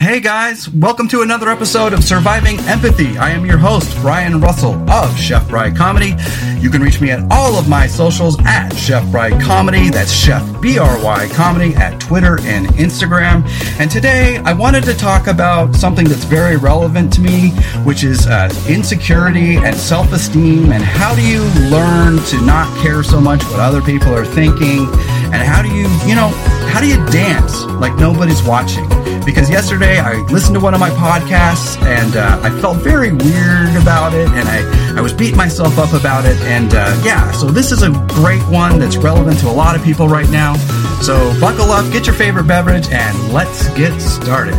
Hey guys, welcome to another episode of Surviving Empathy. I am your host, Brian Russell of Chef Bry Comedy. You can reach me at all of my socials at Chef Bry Comedy. That's Chef B R Y Comedy at Twitter and Instagram. And today I wanted to talk about something that's very relevant to me, which is uh, insecurity and self esteem. And how do you learn to not care so much what other people are thinking? And how do you, you know, how do you dance like nobody's watching? Because yesterday I listened to one of my podcasts and uh, I felt very weird about it and I, I was beating myself up about it. And uh, yeah, so this is a great one that's relevant to a lot of people right now. So buckle up, get your favorite beverage, and let's get started.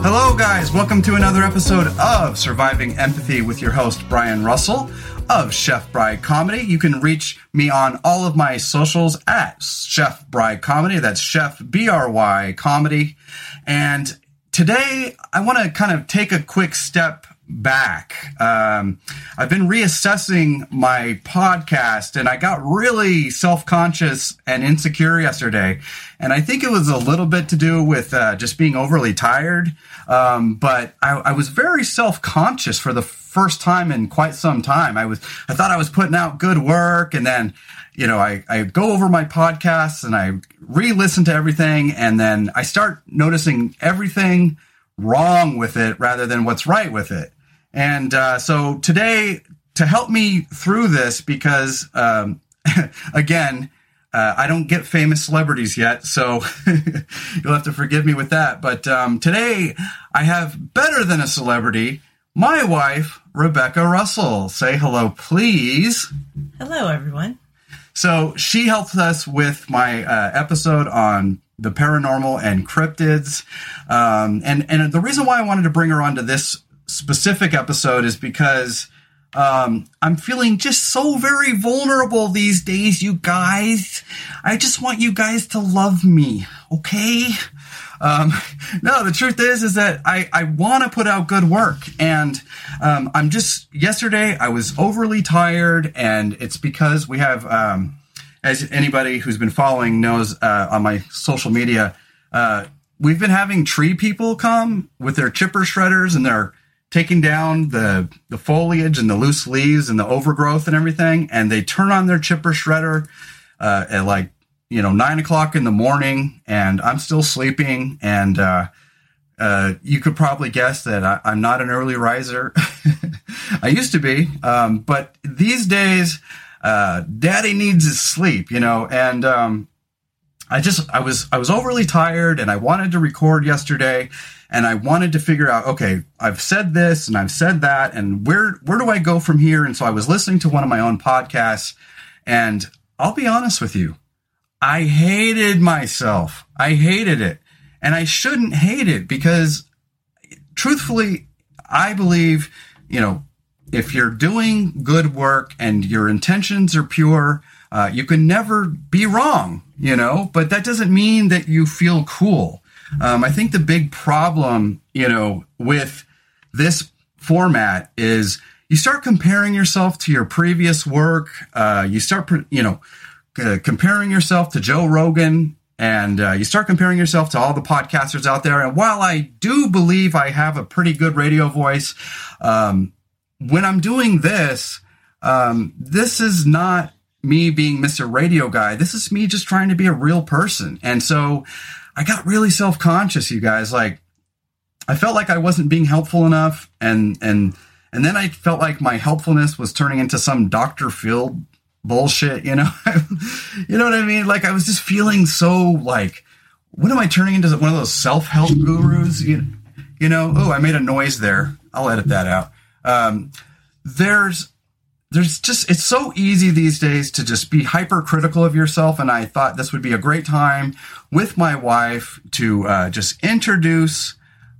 Hello, guys. Welcome to another episode of Surviving Empathy with your host, Brian Russell of Chef Bry Comedy. You can reach me on all of my socials at Chef Bry Comedy. That's Chef B R Y Comedy. And today I want to kind of take a quick step back. Um, I've been reassessing my podcast and I got really self conscious and insecure yesterday. And I think it was a little bit to do with uh, just being overly tired. Um, but I, I was very self conscious for the first time in quite some time. I was, I thought I was putting out good work and then, you know, I, I go over my podcasts and I re-listen to everything and then I start noticing everything wrong with it rather than what's right with it. And uh, so today, to help me through this, because um, again, uh, I don't get famous celebrities yet, so you'll have to forgive me with that. But um, today, I have better than a celebrity, my wife, Rebecca Russell. Say hello, please. Hello, everyone. So she helped us with my uh, episode on the paranormal and cryptids, um, and and the reason why I wanted to bring her onto this specific episode is because um, I'm feeling just so very vulnerable these days, you guys. I just want you guys to love me, okay? Um, no, the truth is, is that I, I want to put out good work. And um, I'm just, yesterday I was overly tired, and it's because we have, um, as anybody who's been following knows uh, on my social media, uh, we've been having tree people come with their chipper shredders and they're taking down the the foliage and the loose leaves and the overgrowth and everything, and they turn on their chipper shredder uh, at like you know nine o'clock in the morning, and I'm still sleeping, and uh, uh, you could probably guess that I, am not an early riser. I used to be, um, but these days, uh, Daddy needs his sleep, you know, and um, I just I was I was overly tired, and I wanted to record yesterday and I wanted to figure out, okay, I've said this and I've said that, and where where do I go from here? And so I was listening to one of my own podcasts, and I'll be honest with you, I hated myself. I hated it, and I shouldn't hate it because, truthfully, I believe, you know, if you're doing good work and your intentions are pure. Uh, you can never be wrong, you know, but that doesn't mean that you feel cool. Um, I think the big problem, you know, with this format is you start comparing yourself to your previous work. Uh, you start, you know, uh, comparing yourself to Joe Rogan and uh, you start comparing yourself to all the podcasters out there. And while I do believe I have a pretty good radio voice, um, when I'm doing this, um, this is not me being Mr. Radio Guy. This is me just trying to be a real person. And so I got really self conscious, you guys. Like, I felt like I wasn't being helpful enough, and and and then I felt like my helpfulness was turning into some Doctor Phil bullshit. You know, you know what I mean? Like, I was just feeling so like, what am I turning into? One of those self help gurus? You, you know? Oh, I made a noise there. I'll edit that out. Um, there's there's just it's so easy these days to just be hypercritical of yourself and i thought this would be a great time with my wife to uh, just introduce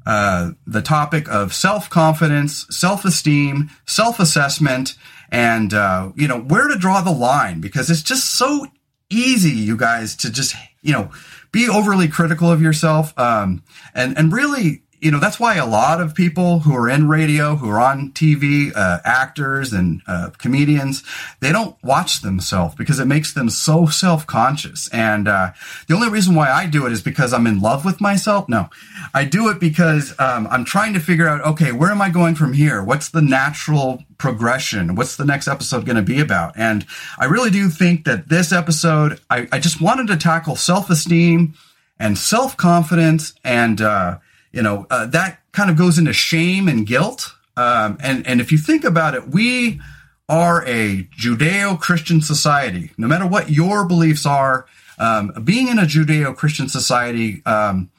uh, the topic of self-confidence self-esteem self-assessment and uh, you know where to draw the line? Because it's just so easy you guys to just you know be overly critical of yourself um, and and really you know that's why a lot of people who are in radio who are on tv uh, actors and uh, comedians they don't watch themselves because it makes them so self-conscious. And uh, the only reason why i do it is because i'm in love with myself? No. I do it because um, i'm trying to figure out okay where am i going from here? What's the natural progression? What's the next episode going to be about? And i really do think that this episode i, I just wanted to tackle self-esteem and self-confidence and uh, you know, uh, that kind of goes into shame and guilt. Um, and, and if you think about it, we are a Judeo Christian society. No matter what your beliefs are, um, being in a Judeo Christian society, um,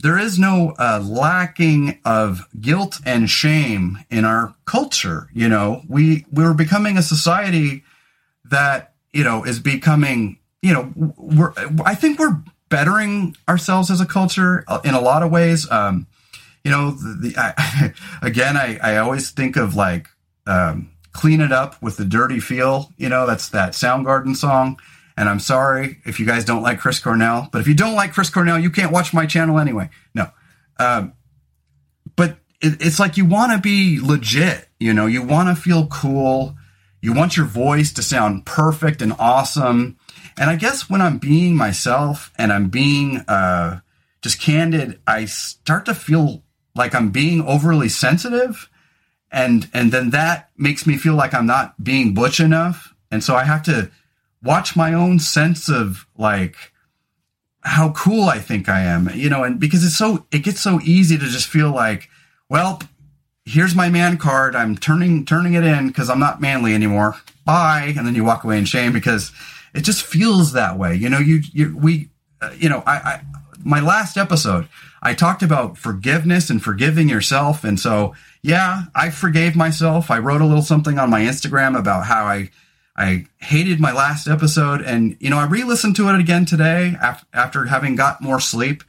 there is no uh, lacking of guilt and shame in our culture. You know, we we're becoming a society that you know is becoming. You know, we're I think we're bettering ourselves as a culture uh, in a lot of ways. Um, you know, the, the I, again, I, I always think of like um, "Clean It Up" with the dirty feel. You know, that's that Soundgarden song. And I'm sorry if you guys don't like Chris Cornell, but if you don't like Chris Cornell, you can't watch my channel anyway. No, um, but it, it's like you want to be legit. You know, you want to feel cool. You want your voice to sound perfect and awesome. And I guess when I'm being myself and I'm being uh, just candid, I start to feel like I'm being overly sensitive, and and then that makes me feel like I'm not being butch enough, and so I have to watch my own sense of like how cool I think I am, you know, and because it's so it gets so easy to just feel like, well, here's my man card. I'm turning turning it in because I'm not manly anymore. Bye, and then you walk away in shame because it just feels that way. You know, you, you we, uh, you know, I, I, my last episode, I talked about forgiveness and forgiving yourself. And so, yeah, I forgave myself. I wrote a little something on my Instagram about how I, I hated my last episode. And, you know, I re-listened to it again today after, after having got more sleep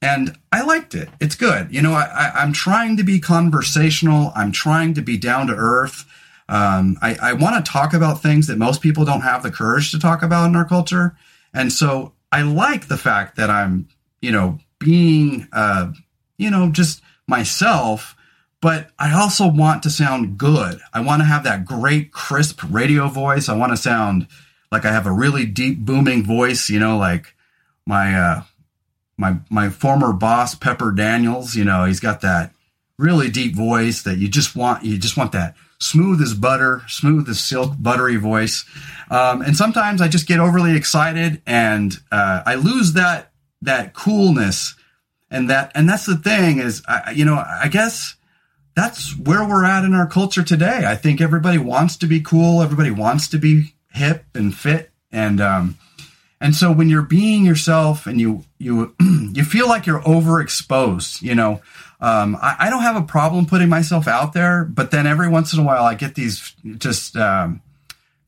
and I liked it. It's good. You know, I, I, I'm trying to be conversational. I'm trying to be down to earth. Um, I, I want to talk about things that most people don't have the courage to talk about in our culture. And so I like the fact that I'm, you know, being, uh, you know, just myself, but I also want to sound good. I want to have that great, crisp radio voice. I want to sound like I have a really deep, booming voice, you know, like my, uh, my, my former boss, Pepper Daniels, you know, he's got that really deep voice that you just want, you just want that smooth as butter, smooth as silk, buttery voice. Um, and sometimes I just get overly excited and uh, I lose that that coolness. And that and that's the thing is, I, you know, I guess that's where we're at in our culture today. I think everybody wants to be cool. Everybody wants to be hip and fit. And um, and so when you're being yourself and you you you feel like you're overexposed, you know, um, I, I, don't have a problem putting myself out there, but then every once in a while I get these just um,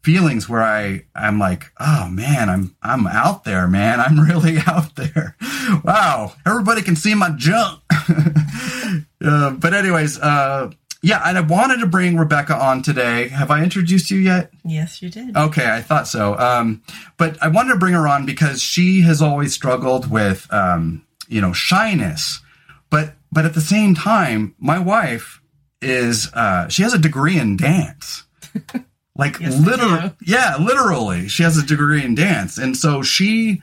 feelings where I I'm like, oh man, I'm I'm out there, man. I'm really out there. Wow, everybody can see my junk. uh, but anyways, uh, yeah, and I wanted to bring Rebecca on today. Have I introduced you yet? Yes, you did. Okay, I thought so. Um, but I wanted to bring her on because she has always struggled with, um, you know, shyness. But but at the same time, my wife is uh, she has a degree in dance. Like yes, literally, yeah, literally, she has a degree in dance, and so she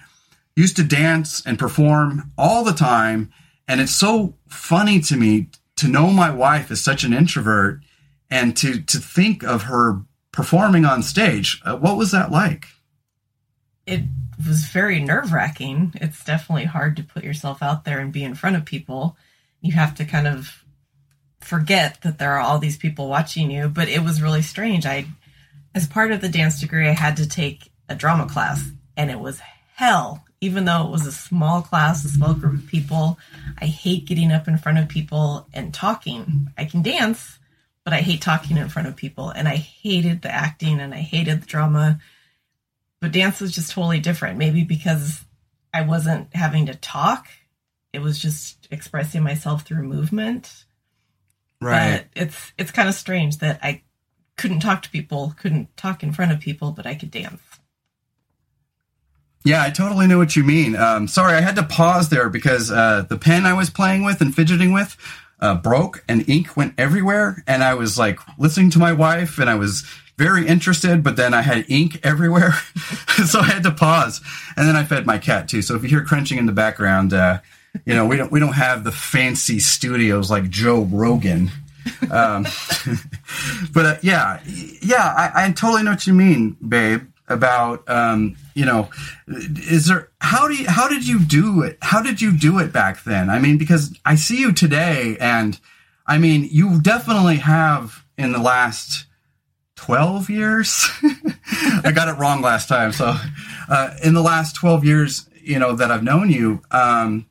used to dance and perform all the time. And it's so funny to me to know my wife is such an introvert, and to to think of her performing on stage. Uh, what was that like? It was very nerve wracking. It's definitely hard to put yourself out there and be in front of people you have to kind of forget that there are all these people watching you. But it was really strange. I, as part of the dance degree, I had to take a drama class, and it was hell. Even though it was a small class, a small group of people, I hate getting up in front of people and talking. I can dance, but I hate talking in front of people. And I hated the acting and I hated the drama. But dance was just totally different. Maybe because I wasn't having to talk it was just expressing myself through movement. Right. But it's it's kind of strange that I couldn't talk to people, couldn't talk in front of people, but I could dance. Yeah, I totally know what you mean. Um, sorry, I had to pause there because uh, the pen I was playing with and fidgeting with uh, broke and ink went everywhere. And I was like listening to my wife and I was very interested, but then I had ink everywhere. so I had to pause. And then I fed my cat too. So if you hear crunching in the background, uh, you know, we don't, we don't have the fancy studios like Joe Rogan. Um, but uh, yeah, yeah, I, I totally know what you mean, babe about um, you know is there how do you how did you do it? How did you do it back then? I mean because i see you today and i mean you definitely have in the last 12 years. I got it wrong last time so uh, in the last 12 years you know that i've known you um,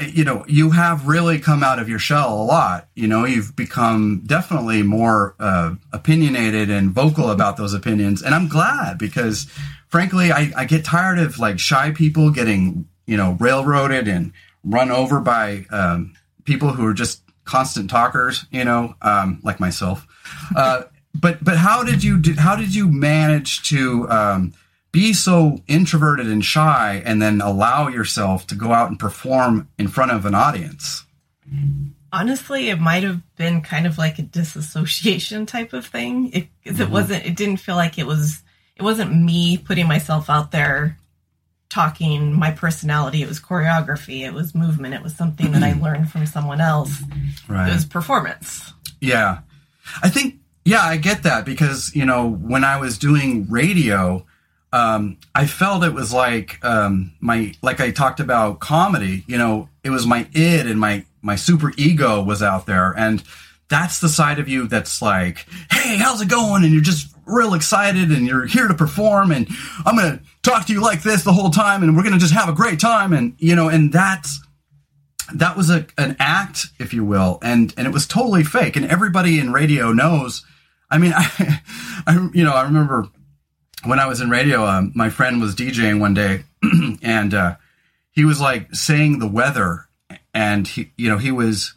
you know, you have really come out of your shell a lot. You know, you've become definitely more uh, opinionated and vocal about those opinions. And I'm glad because, frankly, I, I, get tired of like shy people getting, you know, railroaded and run over by um, people who are just constant talkers, you know, um, like myself. Uh, but but how did you do, how did you manage to um, be so introverted and shy and then allow yourself to go out and perform in front of an audience? Honestly, it might have been kind of like a disassociation type of thing. It, mm-hmm. it wasn't, it didn't feel like it was, it wasn't me putting myself out there talking my personality. It was choreography. It was movement. It was something that I learned from someone else. Right. It was performance. Yeah. I think, yeah, I get that because, you know, when I was doing radio, um, I felt it was like um, my like I talked about comedy. You know, it was my id and my my super ego was out there, and that's the side of you that's like, hey, how's it going? And you're just real excited, and you're here to perform, and I'm gonna talk to you like this the whole time, and we're gonna just have a great time, and you know, and that's that was a an act, if you will, and and it was totally fake, and everybody in radio knows. I mean, I, I you know, I remember when I was in radio, um, my friend was DJing one day, and uh, he was like saying the weather, and he, you know, he was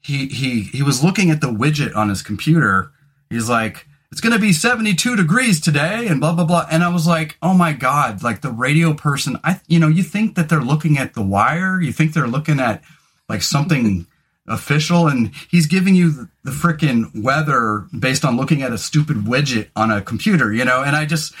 he he he was looking at the widget on his computer. He's like, "It's going to be 72 degrees today," and blah blah blah. And I was like, "Oh my god!" Like the radio person, I you know, you think that they're looking at the wire, you think they're looking at like something official and he's giving you the, the freaking weather based on looking at a stupid widget on a computer, you know? And I just,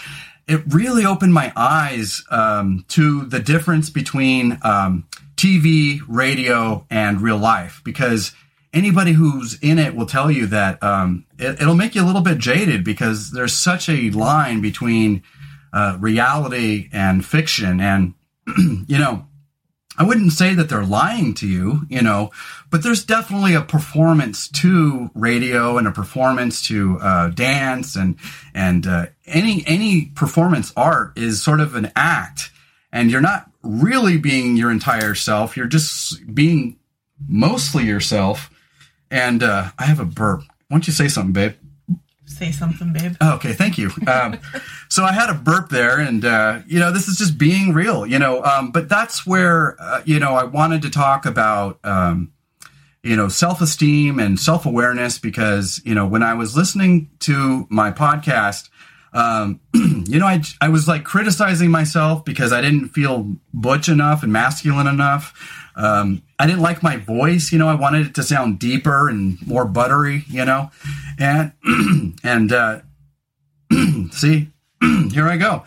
it really opened my eyes um, to the difference between um, TV, radio, and real life because anybody who's in it will tell you that um, it, will make you a little bit jaded because there's such a line between uh, reality and fiction. And, you know, I wouldn't say that they're lying to you, you know, but there's definitely a performance to radio and a performance to uh, dance and and uh, any any performance art is sort of an act, and you're not really being your entire self. You're just being mostly yourself. And uh, I have a burp. Why don't you say something, babe? Say something, babe. Oh, okay, thank you. Um, so I had a burp there, and uh, you know, this is just being real, you know. Um, but that's where uh, you know I wanted to talk about um, you know self esteem and self awareness because you know when I was listening to my podcast. Um, you know, I, I was like criticizing myself because I didn't feel butch enough and masculine enough. Um, I didn't like my voice, you know, I wanted it to sound deeper and more buttery, you know, and, and, uh, see, here I go.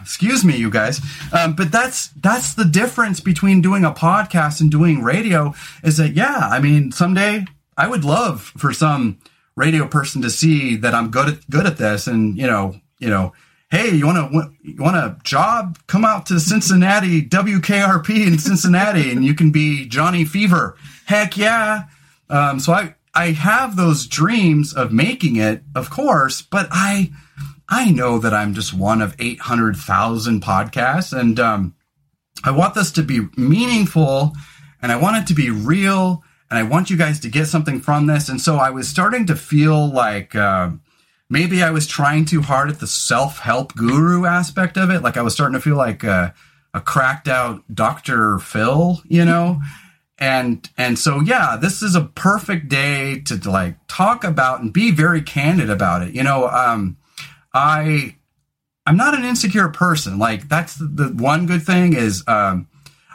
Excuse me, you guys. Um, but that's, that's the difference between doing a podcast and doing radio is that, yeah, I mean, someday I would love for some radio person to see that I'm good at, good at this and, you know, you know, hey, you want to you want a job? Come out to Cincinnati, WKRP in Cincinnati, and you can be Johnny Fever. Heck yeah! Um, so I I have those dreams of making it, of course, but I I know that I'm just one of eight hundred thousand podcasts, and um, I want this to be meaningful, and I want it to be real, and I want you guys to get something from this. And so I was starting to feel like. Uh, maybe I was trying too hard at the self help guru aspect of it. Like I was starting to feel like a, a cracked out Dr. Phil, you know? And, and so, yeah, this is a perfect day to like talk about and be very candid about it. You know, um, I, I'm not an insecure person. Like that's the, the one good thing is um,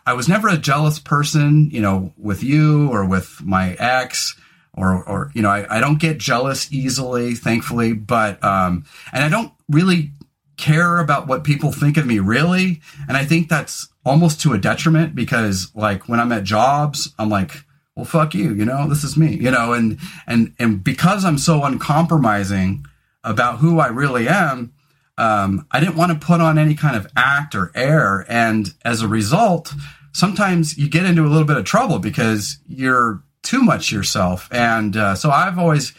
I was never a jealous person, you know, with you or with my ex or, or you know, I, I don't get jealous easily, thankfully, but, um, and I don't really care about what people think of me really. And I think that's almost to a detriment because like when I'm at jobs, I'm like, well, fuck you, you know, this is me, you know, and, and, and because I'm so uncompromising about who I really am, um, I didn't want to put on any kind of act or air. And as a result, sometimes you get into a little bit of trouble because you're too much yourself. And uh, so I've always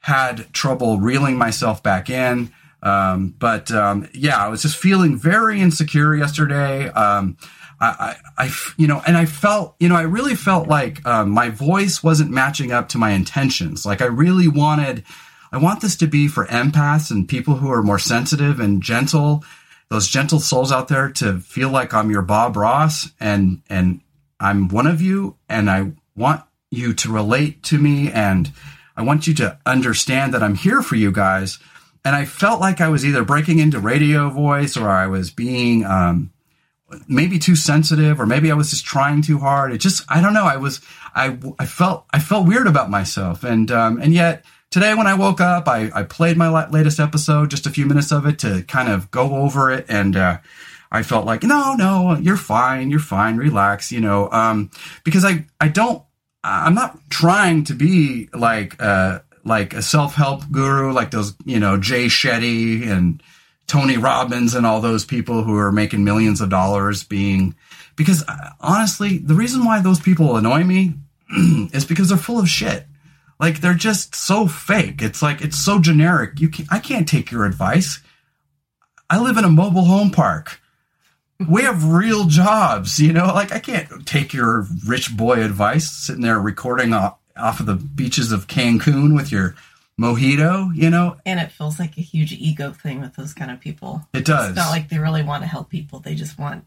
had trouble reeling myself back in. Um, but um, yeah, I was just feeling very insecure yesterday. Um, I, I, I, you know, and I felt, you know, I really felt like um, my voice wasn't matching up to my intentions. Like I really wanted I want this to be for empaths and people who are more sensitive and gentle, those gentle souls out there to feel like I'm your Bob Ross and and I'm one of you and I want you to relate to me and I want you to understand that I'm here for you guys. And I felt like I was either breaking into radio voice or I was being um, maybe too sensitive or maybe I was just trying too hard. It just I don't know. I was I I felt I felt weird about myself and um, and yet today when I woke up, I, I played my latest episode, just a few minutes of it to kind of go over it. And, uh, I felt like, no, no, you're fine. You're fine. Relax, you know, um, because I, I don't, I'm not trying to be like, uh, like a self-help guru, like those, you know, Jay Shetty and Tony Robbins and all those people who are making millions of dollars being, because uh, honestly, the reason why those people annoy me is because they're full of shit. Like they're just so fake. It's like it's so generic. You can I can't take your advice. I live in a mobile home park. We have real jobs, you know. Like I can't take your rich boy advice sitting there recording off, off of the beaches of Cancun with your mojito, you know. And it feels like a huge ego thing with those kind of people. It does. It's not like they really want to help people. They just want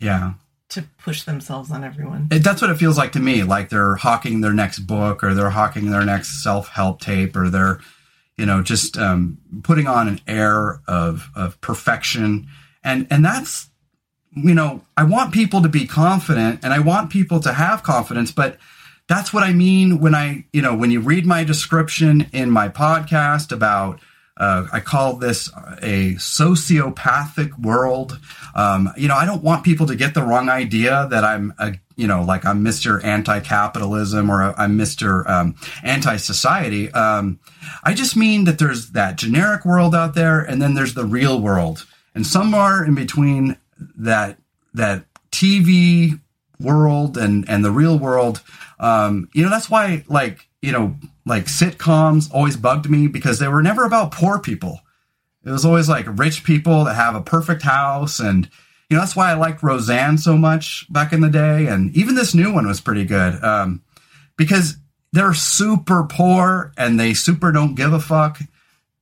yeah to push themselves on everyone. It, that's what it feels like to me. Like they're hawking their next book or they're hawking their next self help tape or they're, you know, just um, putting on an air of of perfection. And and that's, you know, I want people to be confident and I want people to have confidence, but that's what I mean when I, you know, when you read my description in my podcast about uh, I call this a sociopathic world. Um, you know, I don't want people to get the wrong idea that I'm, a, you know, like I'm Mr. Anti-capitalism or I'm Mr. Um, Anti-society. Um, I just mean that there's that generic world out there, and then there's the real world, and somewhere in between that that TV world and and the real world. Um, you know, that's why like you know like sitcoms always bugged me because they were never about poor people. It was always like rich people that have a perfect house and you know that's why I liked Roseanne so much back in the day and even this new one was pretty good um, because they're super poor and they super don't give a fuck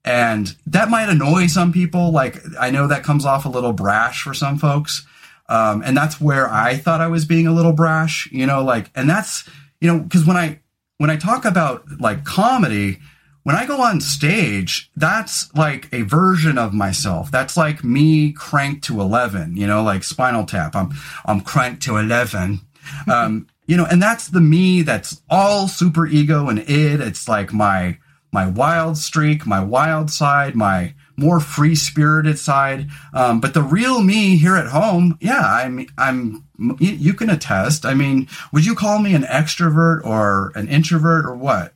and that might annoy some people like I know that comes off a little brash for some folks um, and that's where I thought I was being a little brash you know like and that's you know because when I when I talk about like comedy, when I go on stage, that's like a version of myself. That's like me cranked to 11, you know, like spinal tap. I'm, I'm cranked to 11. Um, you know, and that's the me that's all super ego and id. It's like my, my wild streak, my wild side, my more free spirited side. Um, but the real me here at home, yeah, I'm, I'm, you can attest. I mean, would you call me an extrovert or an introvert or what?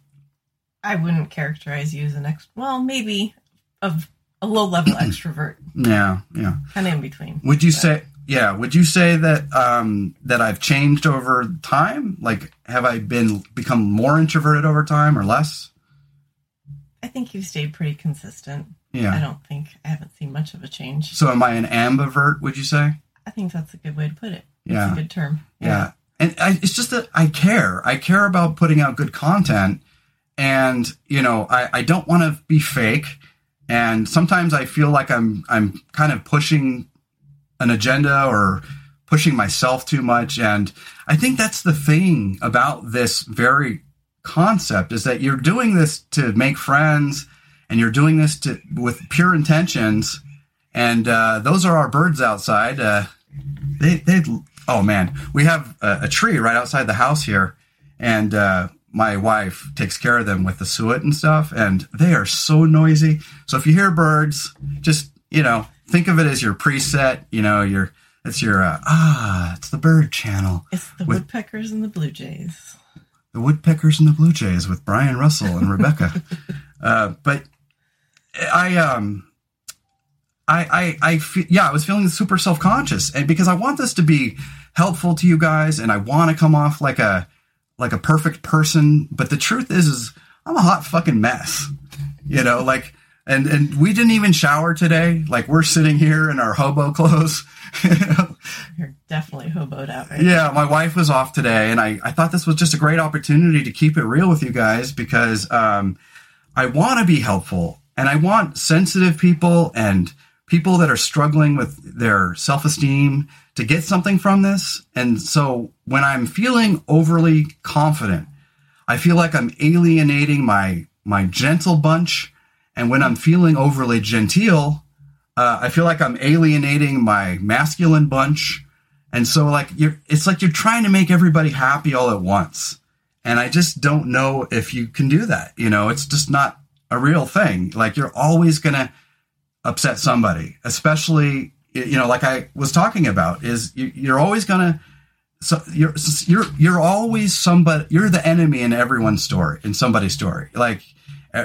I wouldn't characterize you as an ex. Well, maybe of a low level extrovert. Yeah, yeah, kind of in between. Would you but. say? Yeah, would you say that um, that I've changed over time? Like, have I been become more introverted over time or less? I think you've stayed pretty consistent. Yeah. I don't think I haven't seen much of a change. So am I an ambivert, would you say? I think that's a good way to put it. Yeah. It's a good term. Yeah. yeah. And I, it's just that I care. I care about putting out good content. And, you know, I, I don't want to be fake. And sometimes I feel like I'm I'm kind of pushing an agenda or pushing myself too much. And I think that's the thing about this very concept is that you're doing this to make friends and you're doing this to with pure intentions and uh, those are our birds outside. Uh, they they oh man, we have a, a tree right outside the house here, and uh, my wife takes care of them with the suet and stuff, and they are so noisy. So if you hear birds, just you know think of it as your preset. You know your it's your uh, ah, it's the bird channel. It's the With- woodpeckers and the blue jays. The Woodpeckers and the Blue Jays with Brian Russell and Rebecca. uh, but I um I I I fe- yeah, I was feeling super self conscious, and because I want this to be helpful to you guys, and I want to come off like a like a perfect person. But the truth is, is I'm a hot fucking mess. You know, like. And and we didn't even shower today. Like we're sitting here in our hobo clothes. You're definitely hoboed out right Yeah, my wife was off today, and I, I thought this was just a great opportunity to keep it real with you guys because um, I want to be helpful and I want sensitive people and people that are struggling with their self esteem to get something from this. And so when I'm feeling overly confident, I feel like I'm alienating my my gentle bunch, and when I'm feeling overly genteel, uh, I feel like I'm alienating my masculine bunch. And so like you're it's like you're trying to make everybody happy all at once. And I just don't know if you can do that. You know, it's just not a real thing. Like you're always going to upset somebody, especially you know like I was talking about is you, you're always going to so you're you're you're always somebody you're the enemy in everyone's story in somebody's story. Like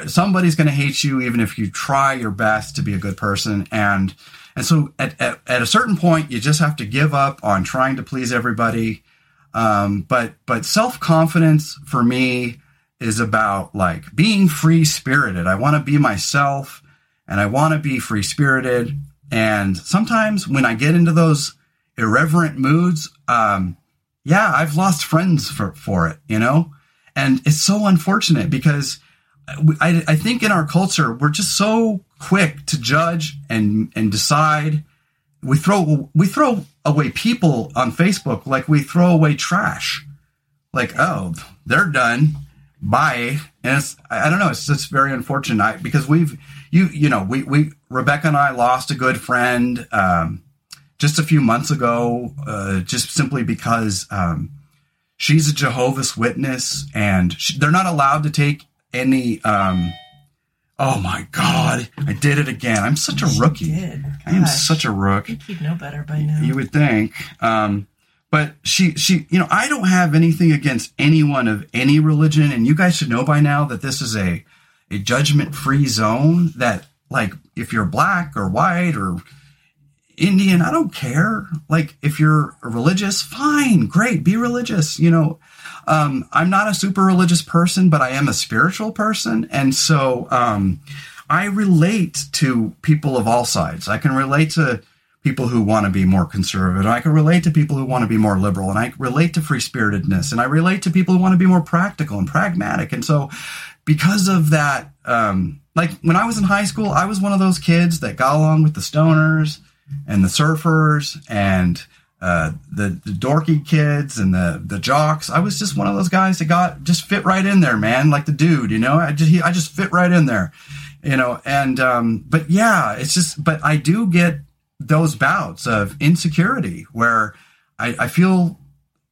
somebody's going to hate you even if you try your best to be a good person and and so at, at, at a certain point you just have to give up on trying to please everybody. Um, but but self-confidence for me is about like being free spirited i want to be myself and i want to be free spirited and sometimes when i get into those irreverent moods um, yeah i've lost friends for, for it you know? And it's so unfortunate because I, I think in our culture we're just so quick to judge and and decide. We throw we throw away people on Facebook like we throw away trash. Like oh they're done, bye. And it's I don't know. It's just very unfortunate because we've you you know we we Rebecca and I lost a good friend um, just a few months ago, uh, just simply because. Um, she's a Jehovah's Witness, and she, they're not allowed to take any. Um, oh my God, I did it again. I'm such a rookie. I am such a rook. I think you'd know better by now. You would think. Um, but she, she, you know, I don't have anything against anyone of any religion, and you guys should know by now that this is a a judgment free zone. That like if you're black or white or Indian, I don't care. Like if you're religious, fine, great, be religious. You know, um, I'm not a super religious person, but I am a spiritual person, and so um, I relate to people of all sides. I can relate to people who want to be more conservative. I can relate to people who want to be more liberal, and I relate to free spiritedness, and I relate to people who want to be more practical and pragmatic. And so, because of that, um, like when I was in high school, I was one of those kids that got along with the stoners and the surfers and uh, the the dorky kids and the the jocks. I was just one of those guys that got just fit right in there, man, like the dude. You know, I just he, I just fit right in there, you know. And um, but yeah, it's just but I do get those bouts of insecurity where I, I feel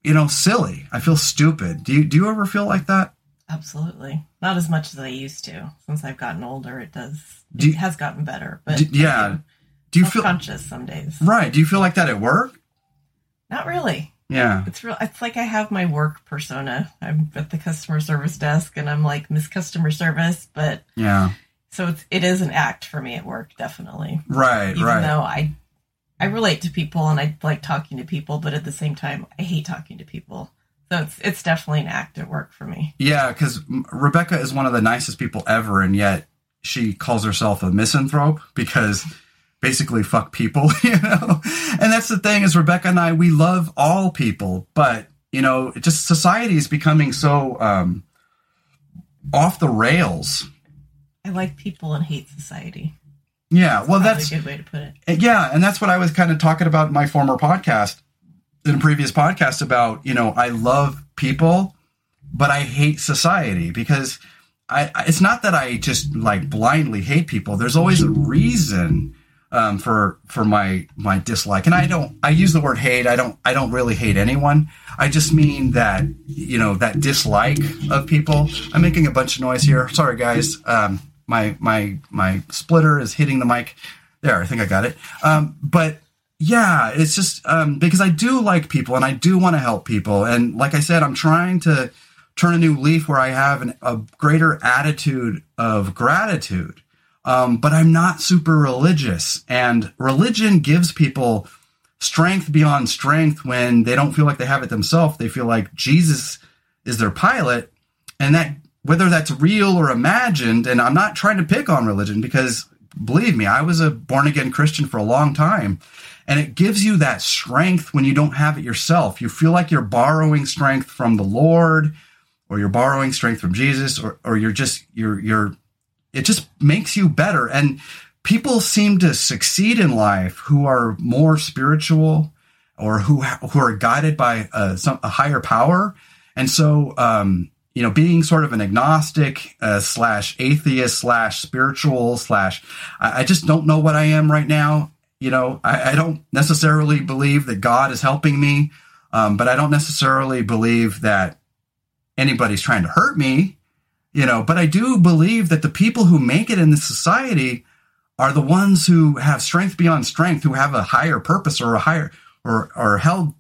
you know silly. I feel stupid. Do you do you ever feel like that? Absolutely. Not as much as I used to. Since I've gotten older, it does. Do you- has gotten better, but D- yeah. Do you feel conscious some days? right? Do you feel like that at work? Not really. Yeah. It's real. It's like I have my work persona. I'm at the customer service desk, and I'm like Miss Customer Service, but Yeah. so it's it is an act for me at work, definitely. Right. Right. Even right. though I I relate to people and I like talking to people, but at the same time, I hate talking to people. So it's it's definitely an act at work for me. Yeah, because Rebecca is one of the nicest people ever, and yet she calls herself a misanthrope because basically fuck people, you know. And that's the thing is Rebecca and I we love all people, but you know, just society is becoming so um, off the rails. I like people and hate society. Yeah, well, Probably that's a good way to put it. yeah, and that's what I was kind of talking about in my former podcast, in a previous podcast about, you know, I love people, but I hate society because I it's not that I just like blindly hate people. There's always a reason um, for for my my dislike. And I don't I use the word hate. I don't I don't really hate anyone. I just mean that you know that dislike of people. I'm making a bunch of noise here. Sorry guys. Um, my my my splitter is hitting the mic. There, I think I got it. Um, but yeah, it's just um, because I do like people and I do want to help people. And like I said, I'm trying to turn a new leaf where I have an, a greater attitude of gratitude. Um, but I'm not super religious. And religion gives people strength beyond strength when they don't feel like they have it themselves. They feel like Jesus is their pilot. And that, whether that's real or imagined, and I'm not trying to pick on religion because believe me, I was a born again Christian for a long time. And it gives you that strength when you don't have it yourself. You feel like you're borrowing strength from the Lord or you're borrowing strength from Jesus or, or you're just, you're, you're, it just makes you better. And people seem to succeed in life who are more spiritual or who, who are guided by a, some, a higher power. And so, um, you know, being sort of an agnostic uh, slash atheist slash spiritual slash, I, I, just don't know what I am right now. You know, I, I don't necessarily believe that God is helping me, um, but I don't necessarily believe that anybody's trying to hurt me. You know, but I do believe that the people who make it in this society are the ones who have strength beyond strength, who have a higher purpose or a higher or or held,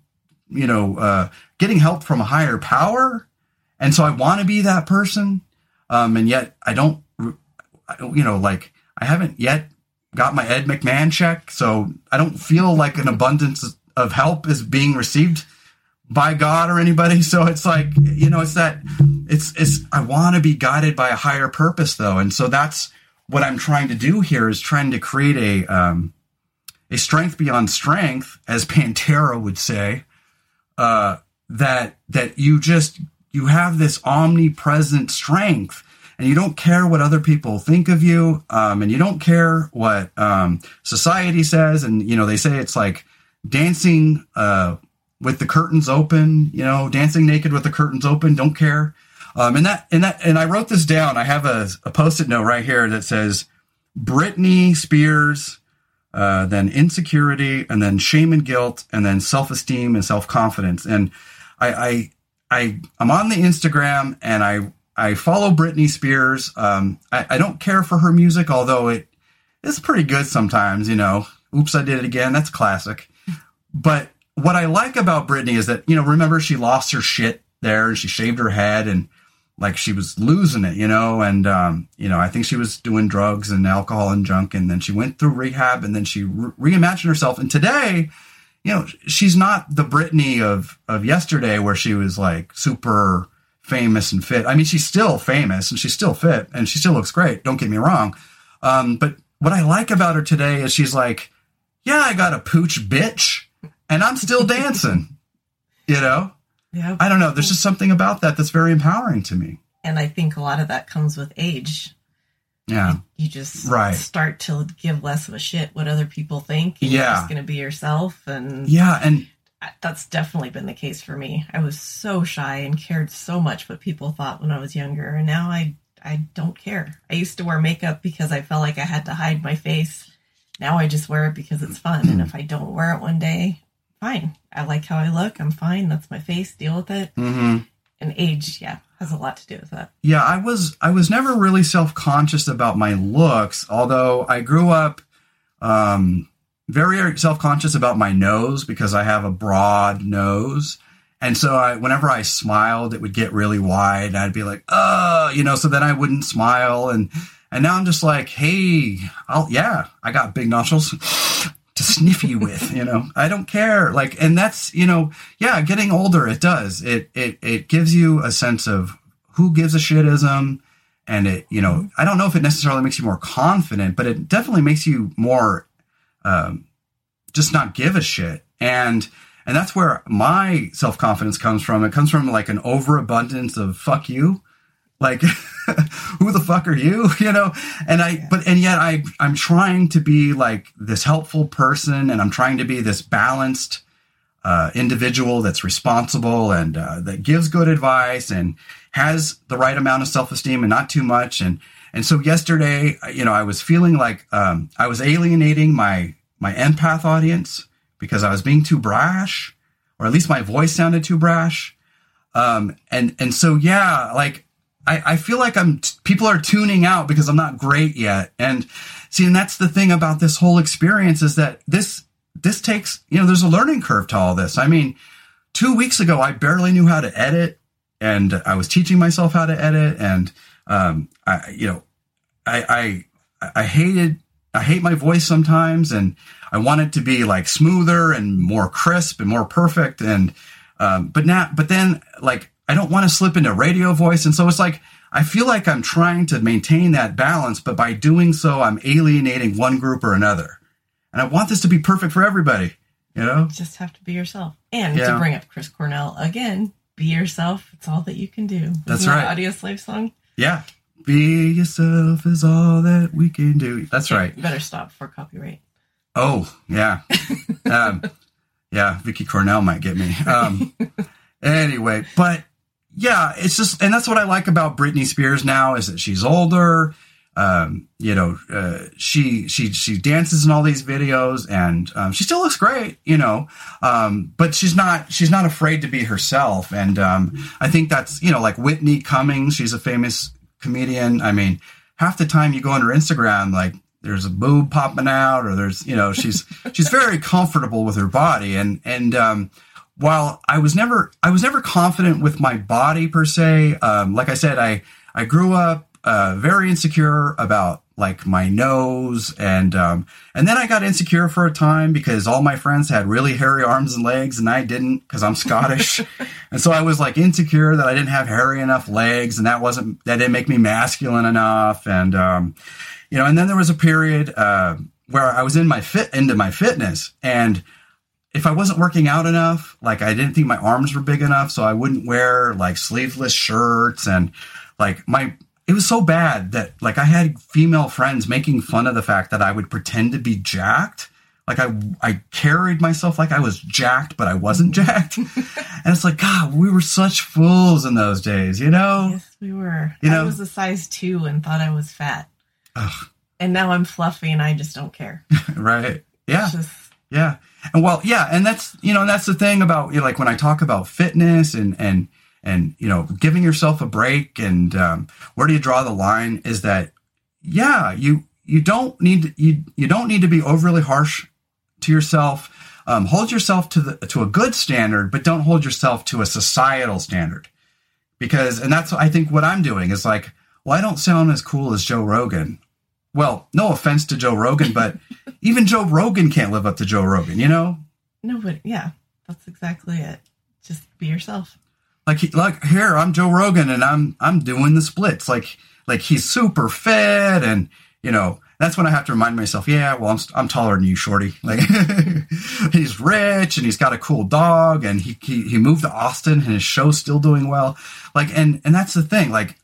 you know, uh, getting help from a higher power and so I want to be that person. Um, and yet I don't, you know, like I haven't yet got my Ed McMahon check. So I don't feel like an abundance of help is being received by God or anybody. So it's like, you know, it's that it's, it's, I want to be guided by a higher purpose though. And so that's what I'm trying to do here is trying to create a, um, a strength beyond strength, as Pantera would say, uh, that, that you just you have this omnipresent strength and you don't care what other people think of you um, and you don't care what um, society says and you know they say it's like dancing uh, with the curtains open you know dancing naked with the curtains open don't care um, and that and that and i wrote this down i have a, a post-it note right here that says britney spears uh, then insecurity and then shame and guilt and then self-esteem and self-confidence and I, I I I'm on the Instagram and I I follow Britney Spears. Um, I, I don't care for her music, although it is pretty good sometimes. You know, oops, I did it again. That's classic. But what I like about Britney is that you know, remember she lost her shit there and she shaved her head and like she was losing it, you know, and um, you know, I think she was doing drugs and alcohol and junk, and then she went through rehab, and then she re- reimagined herself. And today, you know, she's not the Britney of of yesterday where she was like super famous and fit. I mean, she's still famous and she's still fit and she still looks great. Don't get me wrong. Um, but what I like about her today is she's like, yeah, I got a pooch bitch and I'm still dancing. You know? Yeah. I don't know. There's just something about that that's very empowering to me. And I think a lot of that comes with age. Yeah. You just Right. start to give less of a shit what other people think. and You're Yeah. just going to be yourself. And Yeah. And that's definitely been the case for me. I was so shy and cared so much what people thought when I was younger. And now I, I don't care. I used to wear makeup because I felt like I had to hide my face. Now I just wear it because it's fun. and hmm. if I don't wear it one day, fine. I like how I look. I'm fine. That's my face. Deal with it. mhm. And age, yeah, has a lot to do with that. Yeah, I was I was never really self conscious about my looks, although I grew up um, very self conscious about my nose because I have a broad nose, and so I, whenever I smiled, it would get really wide. And I'd be like, "Uh," you know. So then I wouldn't smile, and and now I'm just like, "Hey, I'll yeah, I got big nostrils." To sniff you with, you know. I don't care. Like and that's, you know, yeah, getting older it does. It it it gives you a sense of who gives a shitism and it, you know, I don't know if it necessarily makes you more confident, but it definitely makes you more um just not give a shit. And and that's where my self-confidence comes from. It comes from like an overabundance of fuck you. Like who the fuck are you? You know? And I but and yet I I'm trying to be like this helpful person and I'm trying to be this balanced uh, individual that's responsible and uh, that gives good advice and has the right amount of self esteem and not too much and and so yesterday, you know, I was feeling like um, I was alienating my my empath audience because I was being too brash, or at least my voice sounded too brash. Um, and and so yeah, like I, I feel like I'm people are tuning out because I'm not great yet. And see, and that's the thing about this whole experience is that this this takes you know there's a learning curve to all this. I mean, two weeks ago I barely knew how to edit, and I was teaching myself how to edit, and um, I you know I I I hated I hate my voice sometimes, and I want it to be like smoother and more crisp and more perfect, and um, but now but then like I don't want to slip into radio voice. And so it's like, I feel like I'm trying to maintain that balance, but by doing so, I'm alienating one group or another. And I want this to be perfect for everybody, you know? You just have to be yourself. And Yeah. to bring up Chris Cornell again, be yourself. It's all that you can do. Isn't That's that right. Audioslave song. Yeah. Be yourself is all that we can do. That's Okay, right. Better stop for copyright. Oh, yeah. um, yeah, Vicky Cornell might get me. Um, anyway, but yeah, it's just, and that's what I like about Britney Spears now is that she's older. Um, you know, uh, she she she dances in all these videos, and um, she still looks great. You know, um, but she's not she's not afraid to be herself, and um, I think that's you know like Whitney Cummings. She's a famous comedian. I mean, half the time you go on her Instagram, like there's a boob popping out, or there's you know she's she's very comfortable with her body, and and um, while I was never I was never confident with my body per se. Um, like I said, I I grew up uh, very insecure about like my nose and um, and then I got insecure for a time because all my friends had really hairy arms and legs and I didn't because I'm Scottish and so I was like insecure that I didn't have hairy enough legs and that wasn't that didn't make me masculine enough and um, you know and then there was a period uh, where I was in my fit into my fitness and if I wasn't working out enough, like I didn't think my arms were big enough, so I wouldn't wear like sleeveless shirts and like my it was so bad that like I had female friends making fun of the fact that I would pretend to be jacked. Like I I carried myself like I was jacked, but I wasn't jacked. and it's like, God, we were such fools in those days, you know? Yes, we were. You I know- was a size two and thought I was fat. Ugh. And now I'm fluffy and I just don't care. right. Yeah. Just Yeah. And well, yeah, and that's you know, and that's the thing about you know, like when I talk about fitness and and and you know, giving yourself a break and um, where do you draw the line is that yeah, you you don't need you you don't need to be overly harsh to yourself. Um, hold yourself to the to a good standard, but don't hold yourself to a societal standard. Because and that's I think what I'm doing is like, well, I don't sound as cool as Joe Rogan. Well, no offense to Joe Rogan, but even Joe Rogan can't live up to Joe Rogan, you know? no, but yeah, that's exactly it. Just be yourself. Like he, like here, I'm Joe Rogan and I'm I'm doing the splits. Like like he's super fit and you know, that's when I have to remind myself, yeah, well, I'm, I'm taller than you, shorty. Like he's rich and he's got a cool dog and he, he, he moved to Austin and his show's still doing well. Like, and, and that's the thing. Like,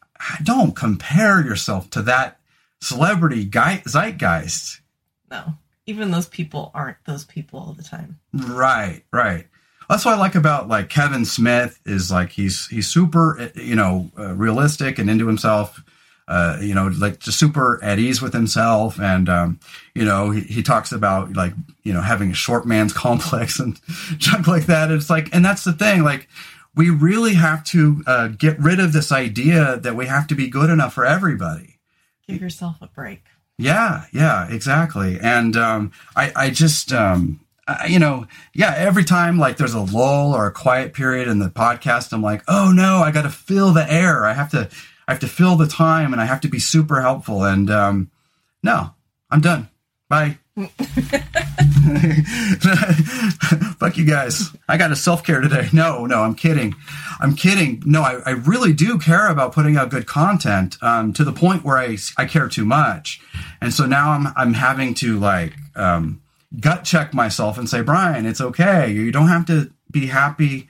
don't compare yourself to that celebrity guy, zeitgeist. No. Even those people aren't those people all the time. Right, right. That's what I like about like Kevin Smith is like he's he's super uh, you know uh, realistic and into himself. Uh, you know, like just super at ease with himself, and um, you know he, he talks about like you know having a short man's complex and junk like that. It's like, and that's the thing. Like, we really have to uh, get rid of this idea that we have to be good enough for everybody. Give yourself a break. Yeah, yeah, exactly. And um, I, I just, um, I, you know, yeah, every time like there's a lull or a quiet period in the podcast, I'm like, oh no, I got to fill the air. I have to, I have to fill the time, and I have to be super helpful. And um, no, I'm done. Bye. Fuck you guys. I got a self care today. No, no, I'm kidding. I'm kidding. No, I, I really do care about putting out good content um, to the point where I, I care too much. And so now I'm, I'm having to like um, gut check myself and say, Brian, it's okay. You don't have to be happy.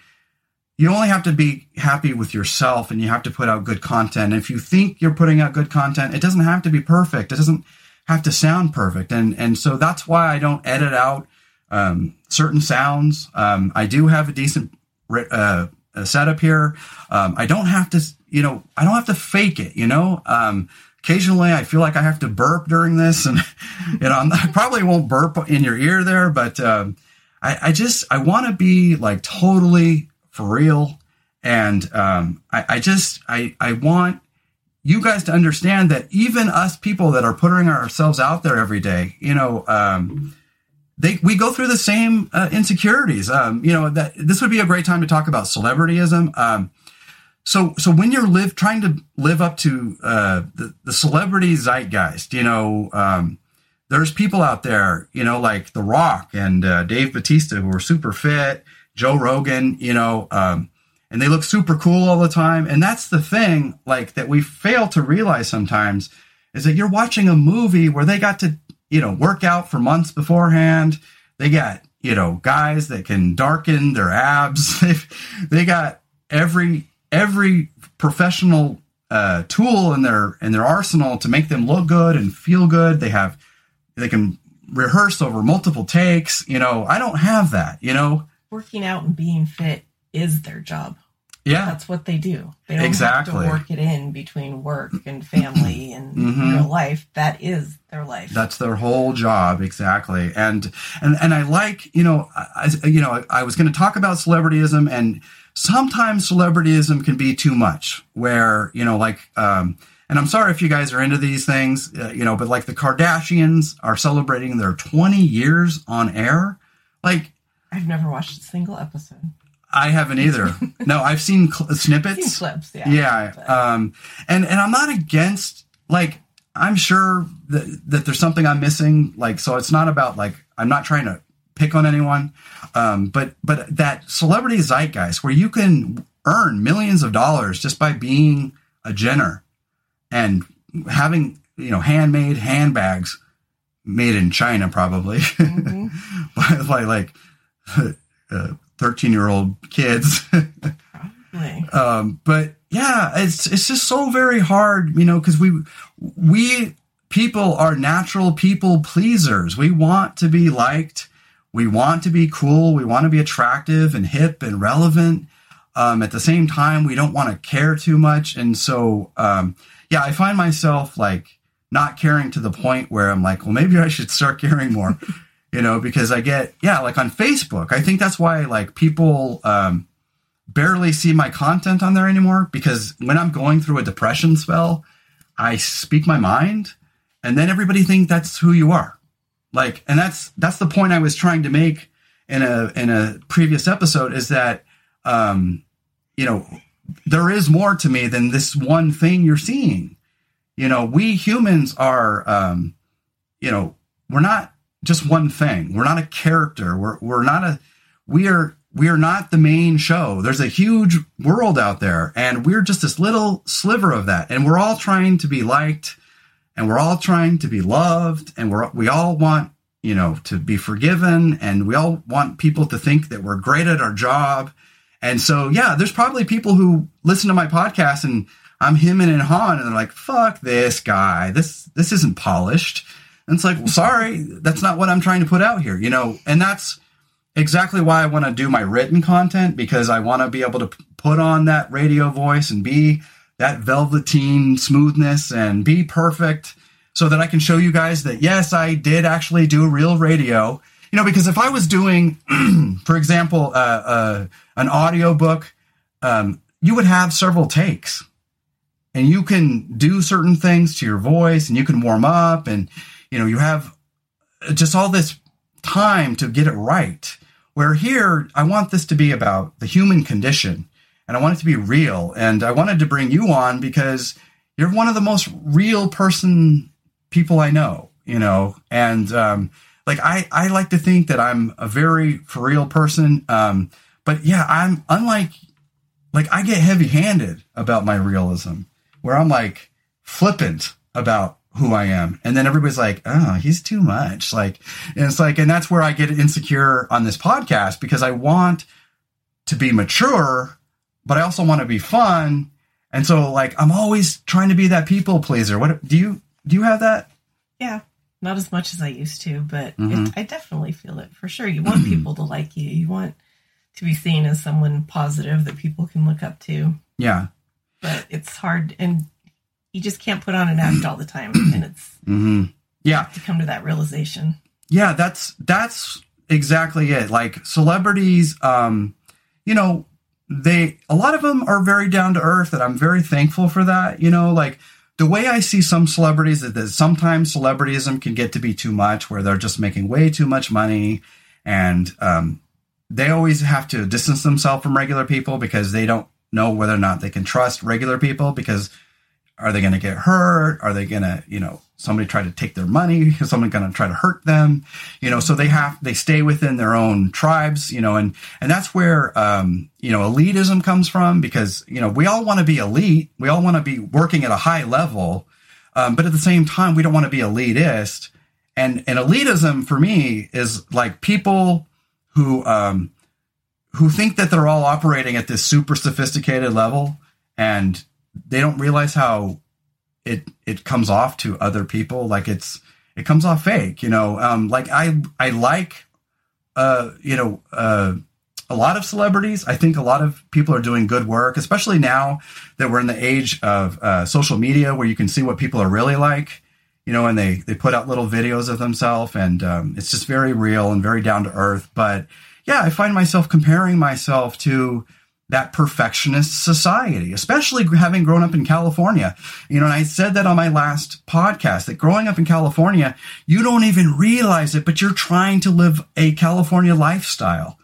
You only have to be happy with yourself and you have to put out good content. If you think you're putting out good content, it doesn't have to be perfect. It doesn't have to sound perfect. And, and so that's why I don't edit out um, certain sounds. Um, I do have a decent uh, setup here. Um, I don't have to, you know, I don't have to fake it, you know, um, occasionally I feel like I have to burp during this, and you know i probably won't burp in your ear there, but um, I, I, just I want to be like totally for real, and um, I, I just I I want you guys to understand that even us people that are putting ourselves out there every day, you know. Um, they, we go through the same uh, insecurities. Um, you know that this would be a great time to talk about celebrityism. Um, so so when you're live trying to live up to uh, the the celebrity zeitgeist, you know, um, there's people out there, you know, like The Rock and uh, Dave Batista who are super fit, Joe Rogan, you know, um, and they look super cool all the time. And that's the thing, like that we fail to realize sometimes is that you're watching a movie where they got to, you know, work out for months beforehand. They got, you know, guys that can darken their abs. They got every every professional uh, tool in their in their arsenal to make them look good and feel good. They have they can rehearse over multiple takes. You know, I don't have that. You know, working out and being fit is their job. Yeah, that's what they do. They don't exactly. have to work it in between work and family and mm-hmm. real life. That is their life. That's their whole job, exactly. And and and I like you know, I, you know, I was going to talk about celebrityism and sometimes celebrityism can be too much where you know like um, and i'm sorry if you guys are into these things uh, you know but like the kardashians are celebrating their 20 years on air like i've never watched a single episode I haven't either. no, I've seen cl- uh, snippets, clips, yeah, yeah. Um, and and I'm not against like I'm sure that, that there's something I'm missing. Like, so it's not about like I'm not trying to pick on anyone, um, but but that celebrity zeitgeist where you can earn millions of dollars just by being a Jenner and having you know handmade handbags made in China, probably mm-hmm. by, by, like uh, 13 year old kids. um, but yeah, it's, it's just so very hard, you know, cause we, we people are natural people pleasers. We want to be liked. We want to be cool. We want to be attractive and hip and relevant. Um, at the same time, we don't want to care too much. And so, um, yeah, I find myself like not caring to the point where I'm like, well, maybe I should start caring more you know, because I get, yeah, like on Facebook, I think that's why like people, um, barely see my content on there anymore because when I'm going through a depression spell, I speak my mind and then everybody thinks that's who you are. Like, and that's that's the point I was trying to make in a in a previous episode is that um, you know there is more to me than this one thing you're seeing. You know, we humans are um, you know we're not just one thing. We're not a character. We're we're not a we are we are not the main show. There's a huge world out there, and we're just this little sliver of that. And we're all trying to be liked and we're all trying to be loved and we're we all want you know to be forgiven and we all want people to think that we're great at our job and so yeah there's probably people who listen to my podcast and i'm him and han and they're like fuck this guy this this isn't polished and it's like well sorry that's not what i'm trying to put out here you know and that's exactly why i want to do my written content because i want to be able to put on that radio voice and be that velveteen smoothness and be perfect so that I can show you guys that yes, I did actually do a real radio. You know, because if I was doing, for example, uh, uh, an audio book, um, you would have several takes and you can do certain things to your voice and you can warm up and, you know, you have just all this time to get it right. Where here, I want this to be about the human condition and I want it to be real. And I wanted to bring you on because you're one of the most real person people I know, you know, and um, like I, I like to think that I'm a very for real person. Um, but yeah, I'm unlike, like I get heavy handed about my realism where I'm like flippant about who I am. And then everybody's like, oh, he's too much. Like, and it's like, and that's where I get insecure on this podcast because I want to be mature but I also want to be fun. And so like I'm always trying to be that people pleaser. What do you do you have that? Yeah. Not as much as I used to, but mm-hmm. it, I definitely feel it for sure. You want people to like you. You want to be seen as someone positive that people can look up to. Yeah. But it's hard and you just can't put on an act all the time, and it's hmm Yeah. to come to that realization. Yeah, that's that's exactly it. Like celebrities, um, you know, they a lot of them are very down to earth, and I'm very thankful for that. You know, like the way I see some celebrities is that sometimes celebrityism can get to be too much, where they're just making way too much money, and um, they always have to distance themselves from regular people because they don't know whether or not they can trust regular people because are they going to get hurt? Are they going to, you know, somebody try to take their money? Is someone going to try to hurt them? You know, so they have, they stay within their own tribes, you know, and, and that's where, um, you know, elitism comes from because, you know, we all want to be elite. We all want to be working at a high level. Um, but at the same time, we don't want to be elitist. And, and elitism for me is like people who, um, who think that they're all operating at this super sophisticated level and they don't realize how it it comes off to other people. Like it's it comes off fake you know? Um like i i like uh you know uh a lot of celebrities. I think a lot of people are doing good work especially now that we're in the age of uh, social media where you can see what people are really like you know and they they put out little videos of themselves and um, it's just very real and very down to earth. But yeah i find myself comparing myself to that perfectionist society, especially having grown up in California. You know, and I said that on my last podcast that growing up in California, you don't even realize it, but you're trying to live a California lifestyle.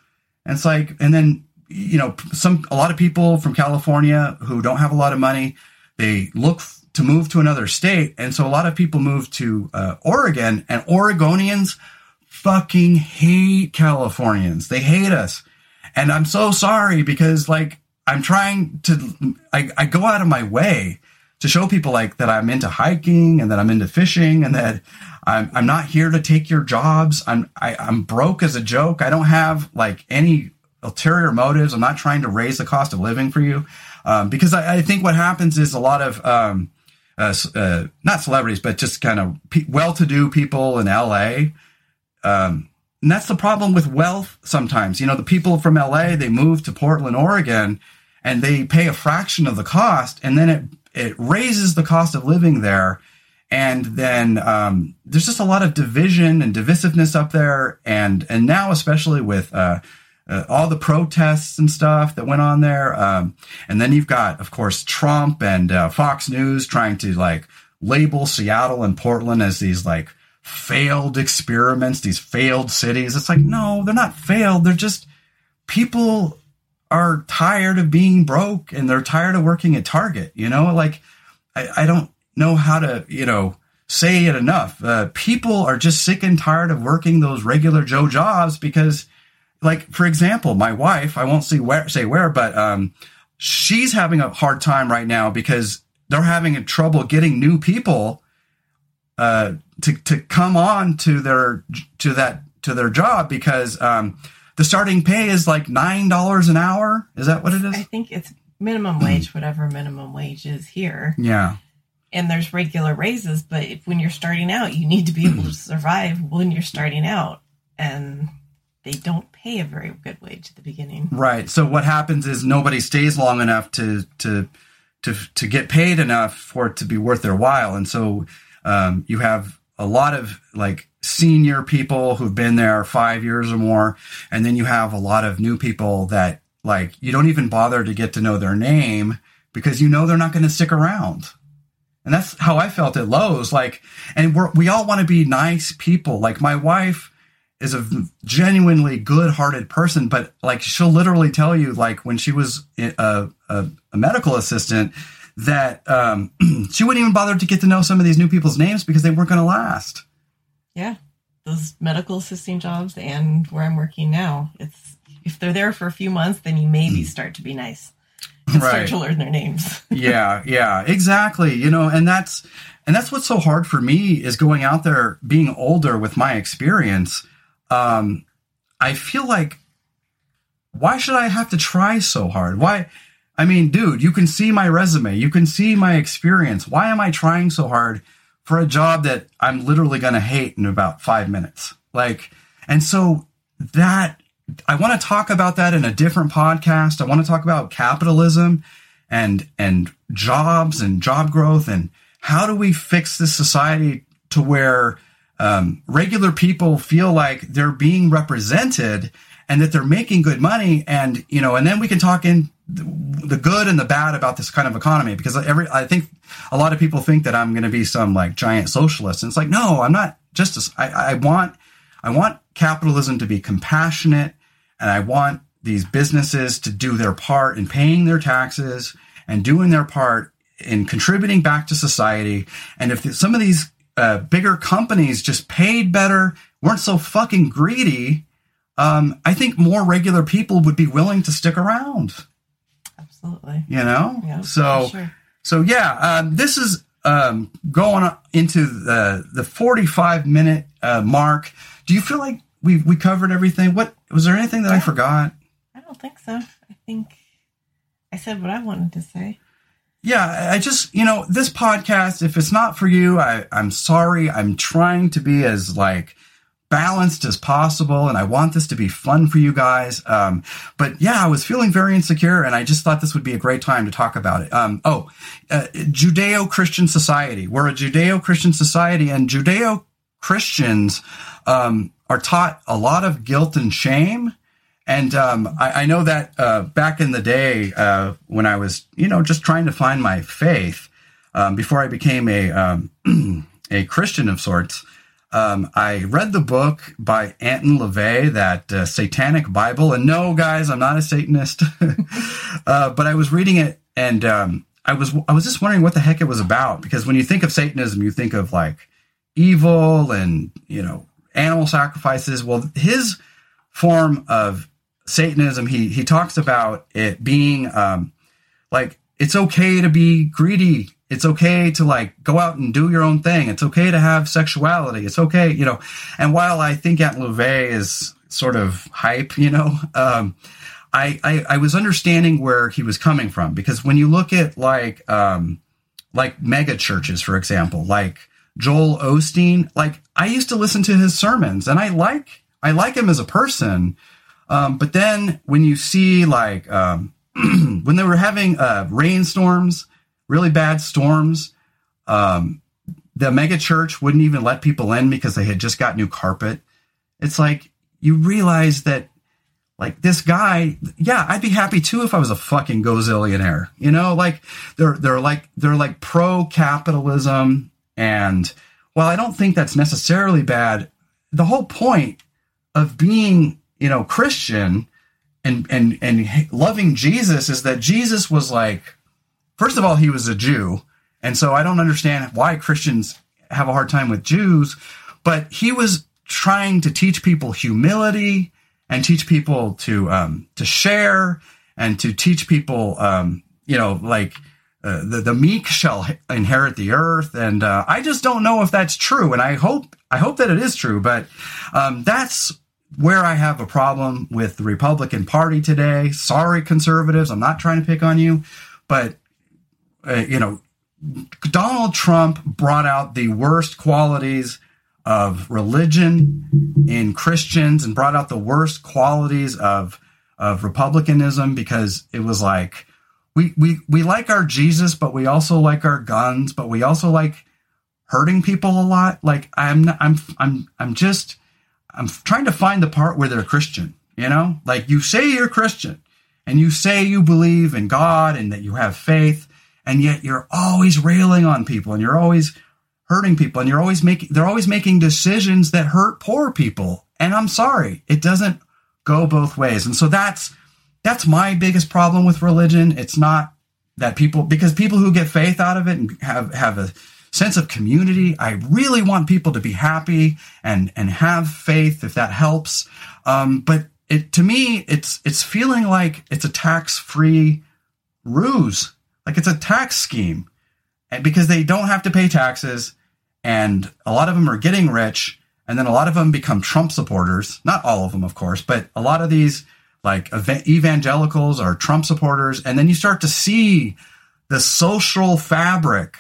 And it's like, and then, you know, some, a lot of people from California who don't have a lot of money, they look to move to another state. And so a lot of people move to uh, Oregon and Oregonians fucking hate Californians. They hate us. And I'm so sorry because like I'm trying to, I, I go out of my way to show people like that I'm into hiking and that I'm into fishing and that I'm, I'm not here to take your jobs. I'm, I, I'm broke as a joke. I don't have like any ulterior motives. I'm not trying to raise the cost of living for you. Um, because I, I, think what happens is a lot of, um, uh, uh, not celebrities, but just kind of pe- well-to-do people in LA, um, and that's the problem with wealth sometimes. You know, the people from LA, they move to Portland, Oregon, and they pay a fraction of the cost, and then it, it raises the cost of living there. And then um, there's just a lot of division and divisiveness up there. And, and now, especially with uh, uh, all the protests and stuff that went on there. Um, and then you've got, of course, Trump and uh, Fox News trying to like label Seattle and Portland as these like failed experiments, these failed cities. It's like, no, they're not failed. They're just people are tired of being broke and they're tired of working at Target. You know, like I, I don't know how to, you know, say it enough. Uh, people are just sick and tired of working those regular Joe jobs because, like, for example, my wife, I won't say where, say where, but um, she's having a hard time right now because they're having trouble getting new people uh, to to come on to their to that to their job because um, the starting pay is like nine dollars an hour. Is that what it is? I think it's minimum wage, whatever minimum wage is here. Yeah. And there's regular raises, but if, when you're starting out, you need to be able to survive when you're starting out, and they don't pay a very good wage at the beginning. Right. So what happens is nobody stays long enough to to to to get paid enough for it to be worth their while, and so um, you have a lot of like senior people who've been there five years or more, and then you have a lot of new people that like you don't even bother to get to know their name because you know they're not going to stick around. And that's how I felt at Lowe's. Like, and we're, we all want to be nice people. Like my wife is a genuinely good-hearted person, but like she'll literally tell you, like when she was a, a, a medical assistant, that um, she wouldn't even bother to get to know some of these new people's names because they weren't going to last. Yeah, those medical assisting jobs and where I'm working now, it's if they're there for a few months, then you maybe start to be nice and Right. start to learn their names. yeah, yeah, exactly. You know, and that's and that's what's so hard for me is going out there, being older with my experience. Um, I feel like why should I have to try so hard? Why? I mean, dude, you can see my resume, you can see my experience. Why am I trying so hard for a job that I'm literally going to hate in about five minutes? Like, and so that I want to talk about that in a different podcast. I want to talk about capitalism and and jobs and job growth and how do we fix this society to where um, regular people feel like they're being represented and that they're making good money and you know and then we can talk in the good and the bad about this kind of economy because every I think a lot of people think that I'm going to be some like giant socialist and it's like no I'm not just as I, I want I want capitalism to be compassionate and I want these businesses to do their part in paying their taxes and doing their part in contributing back to society. And if some of these uh, bigger companies just paid better weren't so fucking greedy um, I think more regular people would be willing to stick around absolutely. You know, Yeah, so sure. so yeah, um, this is um, going into the the forty five minute uh, mark. Do you feel like we we covered everything? What was there anything that I forgot? I don't think so. I think I said what I wanted to say. Yeah, I- I just you know this podcast. If it's not for you, I I'm sorry. I'm trying to be as like balanced as possible and I want this to be fun for you guys. Um, but yeah, I was feeling very insecure and I just thought this would be a great time to talk about it. Um, oh, uh, Judeo-Christian society. We're a Judeo-Christian society and Judeo-Christians, um, are taught a lot of guilt and shame. And um, I, I know that uh, back in the day, uh, when I was, you know, just trying to find my faith, um, before I became a um, a Christian of sorts, um, I read the book by Anton LaVey, that uh, Satanic Bible. And no, guys, I'm not a Satanist, uh, but I was reading it, and um, I was I was just wondering what the heck it was about because when you think of Satanism, you think of like evil and you know animal sacrifices. Well, his form of Satanism, he he talks about it being um, like it's okay to be greedy. It's okay to like go out and do your own thing. It's okay to have sexuality. It's okay, you know. And while I think Anton LaVey is sort of hype, you know, um, I, I I was understanding where he was coming from because when you look at like um, like mega churches, for example, like Joel Osteen, like I used to listen to his sermons and I like I like him as a person. Um, but then when you see like um, when they were having uh, rainstorms, really bad storms, um, the mega church wouldn't even let people in because they had just got new carpet. It's like you realize that like this guy, yeah, I'd be happy too if I was a fucking gozillionaire. You know, like they're they're like they're like pro capitalism, and while I don't think that's necessarily bad, the whole point of being you know Christian and and and loving Jesus is that Jesus was like, first of all, he was a Jew, and so I don't understand why Christians have a hard time with Jews, but he was trying to teach people humility and teach people to um, to share and to teach people, um, you know, like uh, the the meek shall inherit the earth. And uh, I just don't know if that's true, and I hope I hope that it is true. But um, that's where I have a problem with the Republican Party today. Sorry, conservatives, I'm not trying to pick on you, but uh, you know, Donald Trump brought out the worst qualities of religion in Christians and brought out the worst qualities of of republicanism because it was like we we we like our Jesus but we also like our guns but we also like hurting people a lot. Like I'm not, I'm I'm I'm just I'm trying to find the part where they're Christian you know? Like you say you're Christian and you say you believe in God and that you have faith and yet you're always railing on people and you're always hurting people and you're always making they're always making decisions that hurt poor people. And i'm sorry it doesn't go both ways. And so that's that's my biggest problem with religion. It's not that people because people who get faith out of it and have have a sense of community i really want people to be happy and and have faith if that helps. Um, but it to me it's it's feeling like it's a tax free ruse like it's a tax scheme and because they don't have to pay taxes and a lot of them are getting rich and then a lot of them become trump supporters. Not all of them of course but a lot of these like ev- evangelicals are trump supporters and then you start to see the social fabric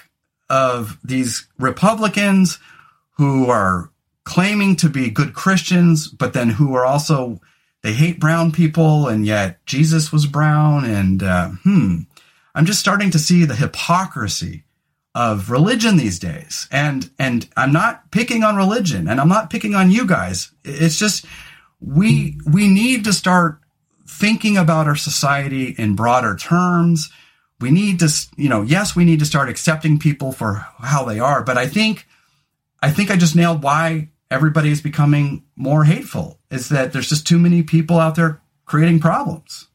of these republicans who are claiming to be good christians but then who are also they hate brown people and yet jesus was brown and uh, hmm I'm just starting to see the hypocrisy of religion these days. And and I'm not picking on religion and I'm not picking on you guys. It's just we we need to start thinking about our society in broader terms. We need to, you know, yes, we need to start accepting people for how they are, but I think I think I just nailed why everybody is becoming more hateful. Is that there's just too many people out there creating problems.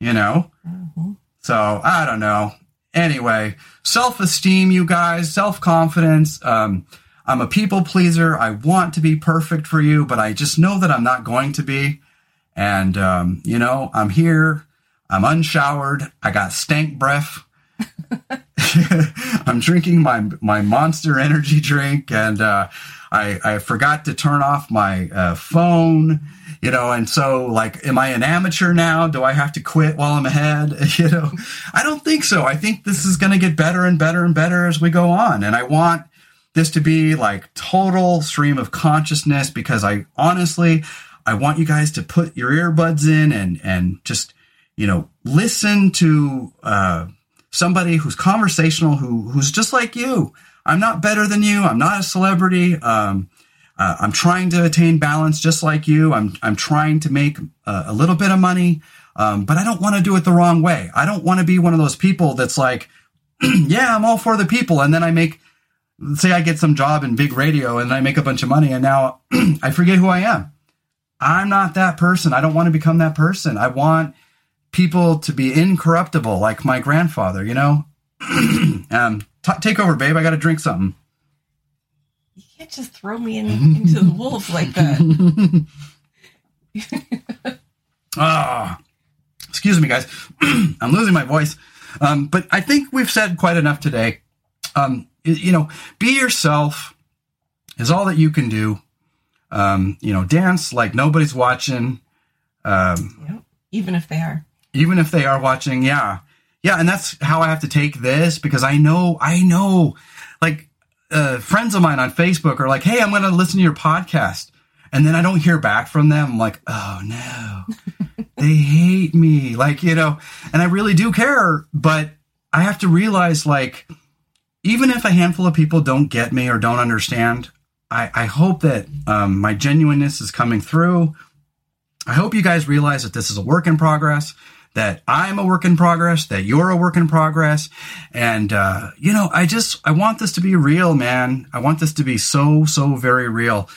You know? Mm-hmm. So, I don't know. Anyway, self-esteem, you guys, self-confidence, um, I'm a people pleaser. I want to be perfect for you, but I just know that I'm not going to be. And, um, you know, I'm here. I'm unshowered. I got stank breath. I'm drinking my my Monster Energy drink, and uh, I I forgot to turn off my uh, phone. You know, and so like, am I an amateur now? Do I have to quit while I'm ahead? You know, I don't think so. I think this is going to get better and better and better as we go on, and I want this to be like total stream of consciousness because I honestly I want you guys to put your earbuds in and and just you know listen to uh, somebody who's conversational who who's just like you. I'm not better than you. I'm not a celebrity. Um, uh, I'm trying to attain balance just like you. I'm I'm trying to make a, a little bit of money, um, but I don't want to do it the wrong way. I don't want to be one of those people that's like, yeah, I'm all for the people, and then I make say I get some job in big radio and I make a bunch of money and now I forget who I am. I'm not that person. I don't want to become that person. I want people to be incorruptible like my grandfather, you know? um, t- take over, babe. I got to drink something. You can't just throw me in, into the wolves like that. Ah, excuse me, guys. I'm losing my voice. Um, but I think we've said quite enough today. Um, you know, be yourself is all that you can do. Um, you know, dance like nobody's watching. Um, yep. Even if they are. Even if they are watching, yeah. Yeah, and that's how I have to take this because I know, I know, like, uh, friends of mine on Facebook are like, hey, I'm going to listen to your podcast. And then I don't hear back from them. I'm like, oh no, they hate me. Like, you know, and I really do care, but I have to realize, like, even if a handful of people don't get me or don't understand, I, I hope that um, my genuineness is coming through. I hope you guys realize that this is a work in progress, that I'm a work in progress, that you're a work in progress. And, uh, you know, I just, I want this to be real, man. I want this to be so, so very real.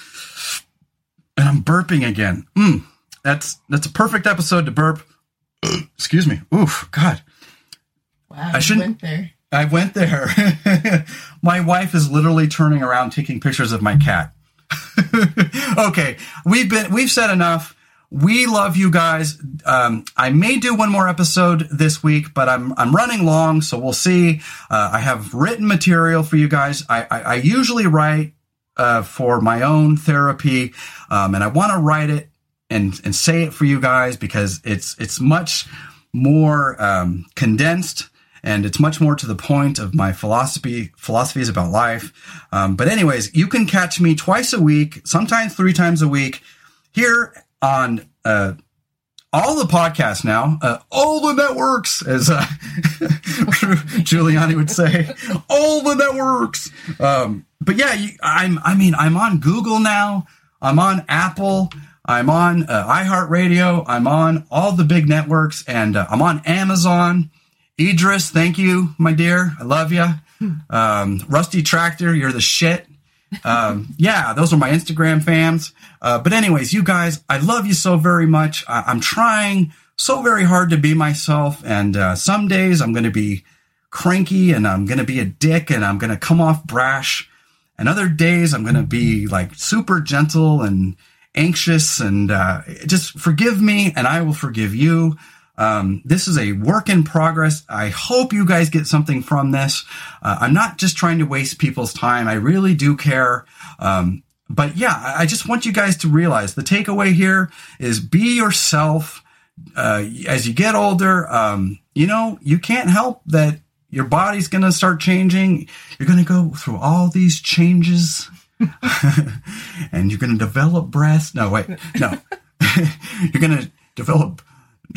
And I'm burping again. Mm, that's, that's a perfect episode to burp. Excuse me. Oof, God. Wow, I shouldn't. Went there. I went there. my wife is literally turning around taking pictures of my cat. okay, we've been we've said enough. We love you guys. Um, I may do one more episode this week, but I'm I'm running long, so we'll see. Uh, I have written material for you guys. I I, I usually write uh, for my own therapy, um, and I want to write it and and say it for you guys because it's it's much more um, condensed and it's much more to the point of my philosophy philosophies about life. Um, but anyways, you can catch me twice a week, sometimes three times a week, here on uh, all the podcasts now, uh, all the networks, as uh, Giuliani would say, all the networks. Um, but yeah, you, I'm. I mean, I'm on Google now. I'm on Apple. I'm on uh, iHeartRadio. I'm on all the big networks, and uh, I'm on Amazon. Idris, thank you, my dear. I love you. Um, Rusty Tractor, you're the shit. Um, yeah, those are my Instagram fans. Uh, but anyways, you guys, I love you so very much. I- am trying so very hard to be myself. And uh, some days I'm going to be cranky and I'm going to be a dick and I'm going to come off brash. And other days I'm going to be like super gentle and anxious and uh, just forgive me and I will forgive you. Um, this is a work in progress. I hope you guys get something from this. Uh, I'm not just trying to waste people's time. I really do care. Um, but yeah, I just want you guys to realize the takeaway here is be yourself. Uh, as you get older, um, you know, you can't help that your body's going to start changing. You're going to go through all these changes and you're going to develop breasts. No, wait, no. you're going to develop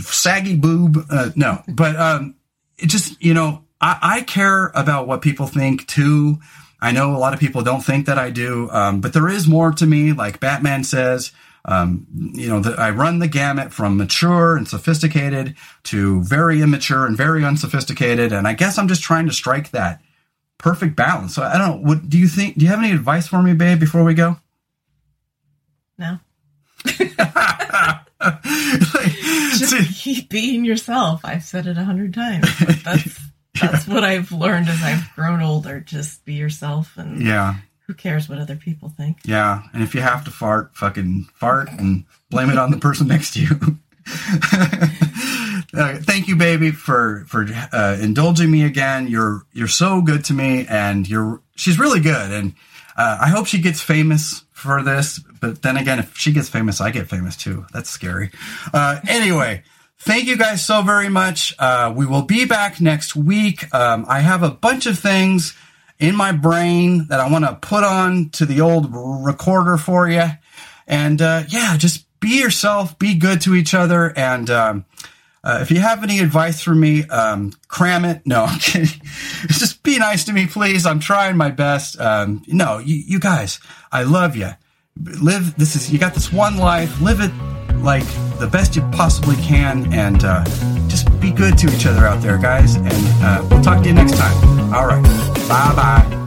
saggy boob. Uh, no, but um, it just, you know, I, I care about what people think too. I know a lot of people don't think that I do, um, but there is more to me. Like Batman says, um, you know, the, I run the gamut from mature and sophisticated to very immature and very unsophisticated. And I guess I'm just trying to strike that perfect balance. So I don't know. What do you think? Do you have any advice for me, babe, before we go? No. Just keep being yourself. I've said it a hundred times. that's that's what I've learned as I've grown older. Just be yourself and yeah. Who cares what other people think? Yeah, and if you have to fart, fucking fart and blame it on the person next to you. uh, thank you, baby, for for uh, indulging me again. You're you're so good to me, and you're she's really good, and uh, I hope she gets famous for this. But then again, if she gets famous, I get famous too. That's scary. Uh, anyway. Thank you guys so very much. Uh, we will be back next week. Um, I have a bunch of things in my brain that I want to put on to the old recorder for you. And uh, yeah, just be yourself, be good to each other. And um, uh, if you have any advice for me, um, cram it. No, I'm kidding. just be nice to me, please. I'm trying my best. Um, no, you, you guys, I love you. Live, this is, you got this one life, live it like the best you possibly can, and uh, just be good to each other out there, guys. And uh, we'll talk to you next time. All right. Bye bye.